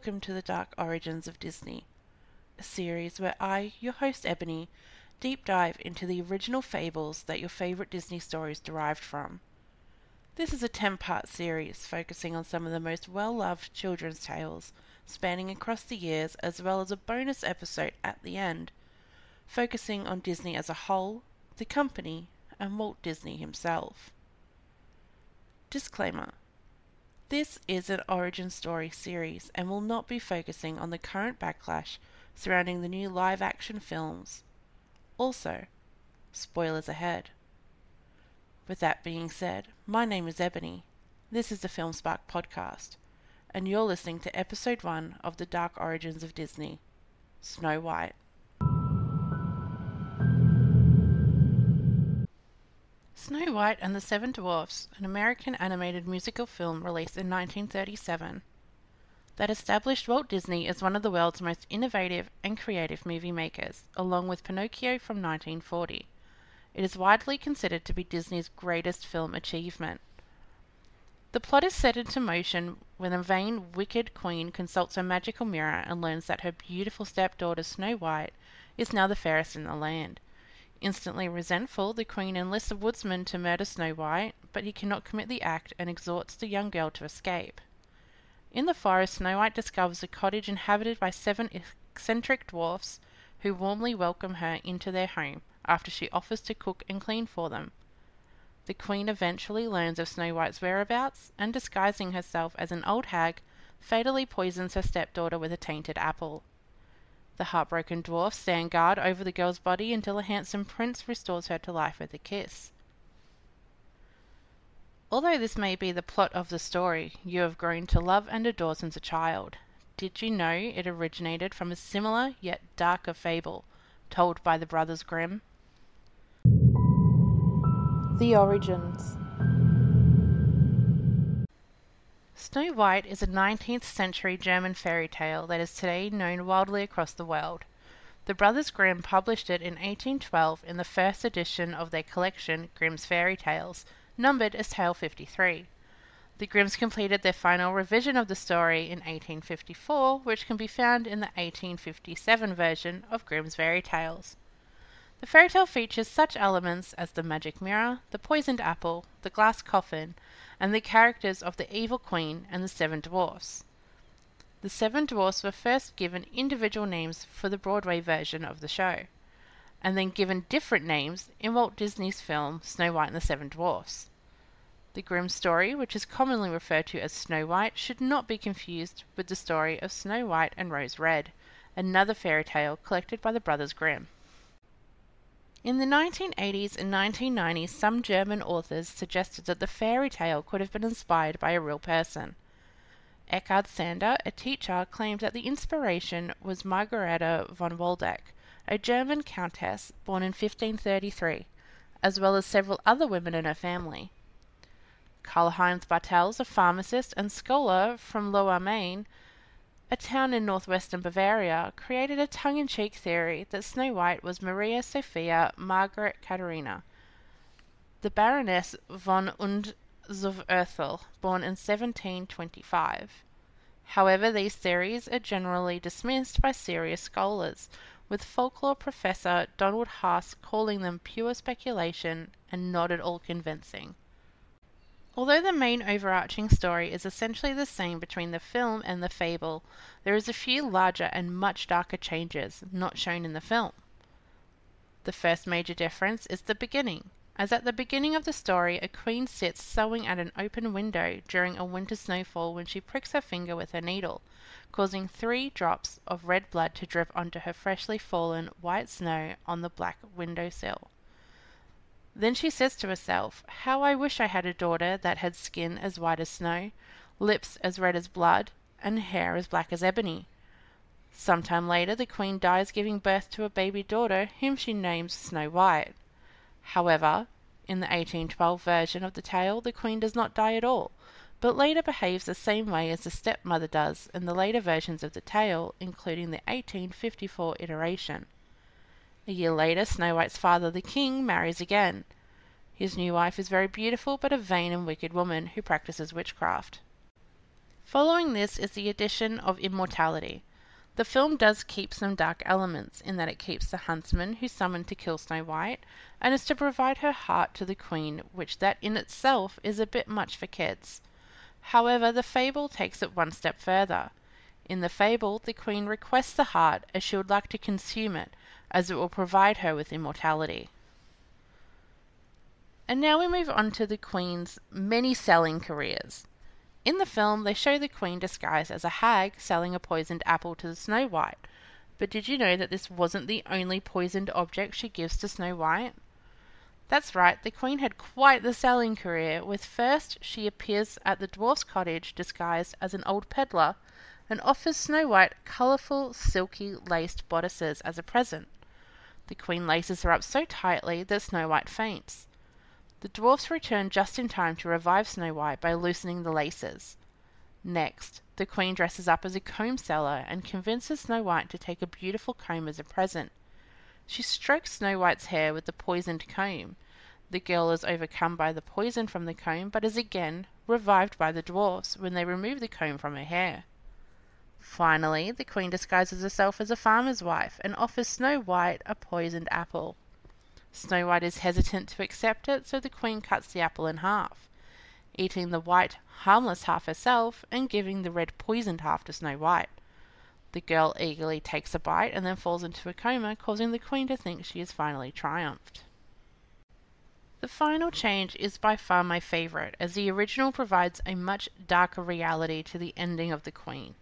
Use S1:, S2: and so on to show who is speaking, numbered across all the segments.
S1: welcome to the Dark Origins of Disney, a series where I, your host Ebony, deep dive into the original fables that your favourite Disney stories derived from. This is a 10 part series focusing on some of the most well loved children's tales spanning across the years, as well as a bonus episode at the end, focusing on Disney as a whole, the company, and Walt Disney himself. Disclaimer This is an origin story series and will not be focusing on the current backlash surrounding the new live action films. Also, spoilers ahead. With that being said, my name is Ebony. This is the Film Spark podcast, and you're listening to episode 1 of The Dark Origins of Disney Snow White. Snow White and the Seven Dwarfs, an American animated musical film released in 1937, that established Walt Disney as one of the world's most innovative and creative movie makers, along with Pinocchio from 1940. It is widely considered to be Disney's greatest film achievement. The plot is set into motion when a vain, wicked queen consults her magical mirror and learns that her beautiful stepdaughter Snow White is now the fairest in the land. Instantly resentful, the queen enlists a woodsman to murder Snow White, but he cannot commit the act and exhorts the young girl to escape. In the forest, Snow White discovers a cottage inhabited by seven eccentric dwarfs who warmly welcome her into their home after she offers to cook and clean for them. The queen eventually learns of Snow White's whereabouts and, disguising herself as an old hag, fatally poisons her stepdaughter with a tainted apple. The heartbroken dwarfs stand guard over the girl's body until a handsome prince restores her to life with a kiss. Although this may be the plot of the story you have grown to love and adore since a child, did you know it originated from a similar yet darker fable told by the Brothers Grimm? The Origins Snow White is a 19th century German fairy tale that is today known widely across the world. The Brothers Grimm published it in 1812 in the first edition of their collection, Grimm's Fairy Tales, numbered as Tale 53. The Grimms completed their final revision of the story in 1854, which can be found in the 1857 version of Grimm's Fairy Tales. The fairy tale features such elements as the magic mirror, the poisoned apple, the glass coffin, and the characters of the evil queen and the seven dwarfs. The seven dwarfs were first given individual names for the Broadway version of the show, and then given different names in Walt Disney's film Snow White and the Seven Dwarfs. The Grimm story, which is commonly referred to as Snow White, should not be confused with the story of Snow White and Rose Red, another fairy tale collected by the Brothers Grimm. In the 1980s and 1990s, some German authors suggested that the fairy tale could have been inspired by a real person. Eckhard Sander, a teacher, claimed that the inspiration was Margareta von Waldeck, a German countess born in 1533, as well as several other women in her family. Karl Heinz Bartels, a pharmacist and scholar from Lohr am Main, a town in northwestern Bavaria, created a tongue in cheek theory that Snow White was Maria Sophia Margaret Katharina, the Baroness von und zur Erthal, born in 1725. However, these theories are generally dismissed by serious scholars, with folklore professor Donald Haase calling them pure speculation and not at all convincing. Although the main overarching story is essentially the same between the film and the fable, there is a few larger and much darker changes not shown in the film. The first major difference is the beginning, as at the beginning of the story a queen sits sewing at an open window during a winter snowfall when she pricks her finger with her needle, causing three drops of red blood to drip onto her freshly fallen white snow on the black window sill. Then she says to herself, How I wish I had a daughter that had skin as white as snow, lips as red as blood, and hair as black as ebony. Some time later the queen dies giving birth to a baby daughter whom she names Snow White. However, in the 1812 version of the tale the queen does not die at all, but later behaves the same way as the stepmother does in the later versions of the tale, including the 1854 iteration. A year later, Snow White's father, the king, marries again. His new wife is very beautiful, but a vain and wicked woman who practices witchcraft. Following this is the addition of immortality. The film does keep some dark elements in that it keeps the huntsman who's summoned to kill Snow White and is to provide her heart to the queen, which that in itself is a bit much for kids. However, the fable takes it one step further. In the fable, the queen requests the heart as she would like to consume it, as it will provide her with immortality. And now we move on to the queen's many selling careers. In the film, they show the queen disguised as a hag selling a poisoned apple to Snow White. But did you know that this wasn't the only poisoned object she gives to Snow White? That's right, the queen had quite the selling career, with first she appears at the dwarf's cottage disguised as an old peddler and offers Snow White colourful, silky, laced bodices as a present. The queen laces her up so tightly that Snow White faints. The dwarfs return just in time to revive Snow White by loosening the laces. Next, the queen dresses up as a comb seller and convinces Snow White to take a beautiful comb as a present. She strokes Snow White's hair with the poisoned comb. The girl is overcome by the poison from the comb, but is again revived by the dwarfs when they remove the comb from her hair. Finally, the queen disguises herself as a farmer's wife and offers Snow White a poisoned apple. Snow White is hesitant to accept it, so the queen cuts the apple in half, eating the white, harmless half herself and giving the red poisoned half to Snow White. The girl eagerly takes a bite and then falls into a coma, causing the queen to think she has finally triumphed. The final change is by far my favourite, as the original provides a much darker reality to the ending of the Queen.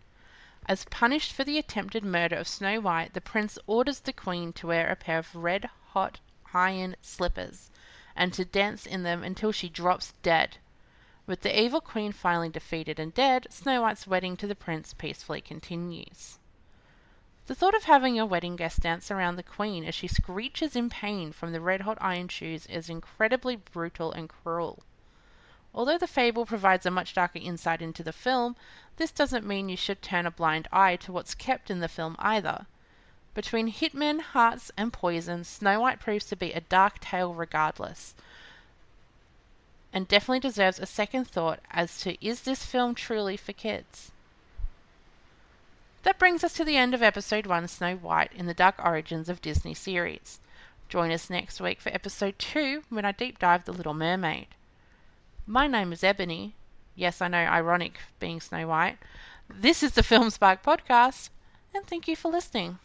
S1: As punished for the attempted murder of Snow White, the prince orders the queen to wear a pair of red hot iron slippers, and to dance in them until she drops dead. With the evil queen finally defeated and dead, Snow White's wedding to the prince peacefully continues. The thought of having a wedding guest dance around the queen as she screeches in pain from the red hot iron shoes is incredibly brutal and cruel. Although the fable provides a much darker insight into the film, this doesn't mean you should turn a blind eye to what's kept in the film either. Between hitmen, hearts, and poison, Snow White proves to be a dark tale regardless, and definitely deserves a second thought as to is this film truly for kids? That brings us to the end of episode 1 Snow White in the Dark Origins of Disney series. Join us next week for episode 2 when I deep dive The Little Mermaid. My name is Ebony. Yes, I know, ironic being Snow White. This is the Film Spark podcast, and thank you for listening.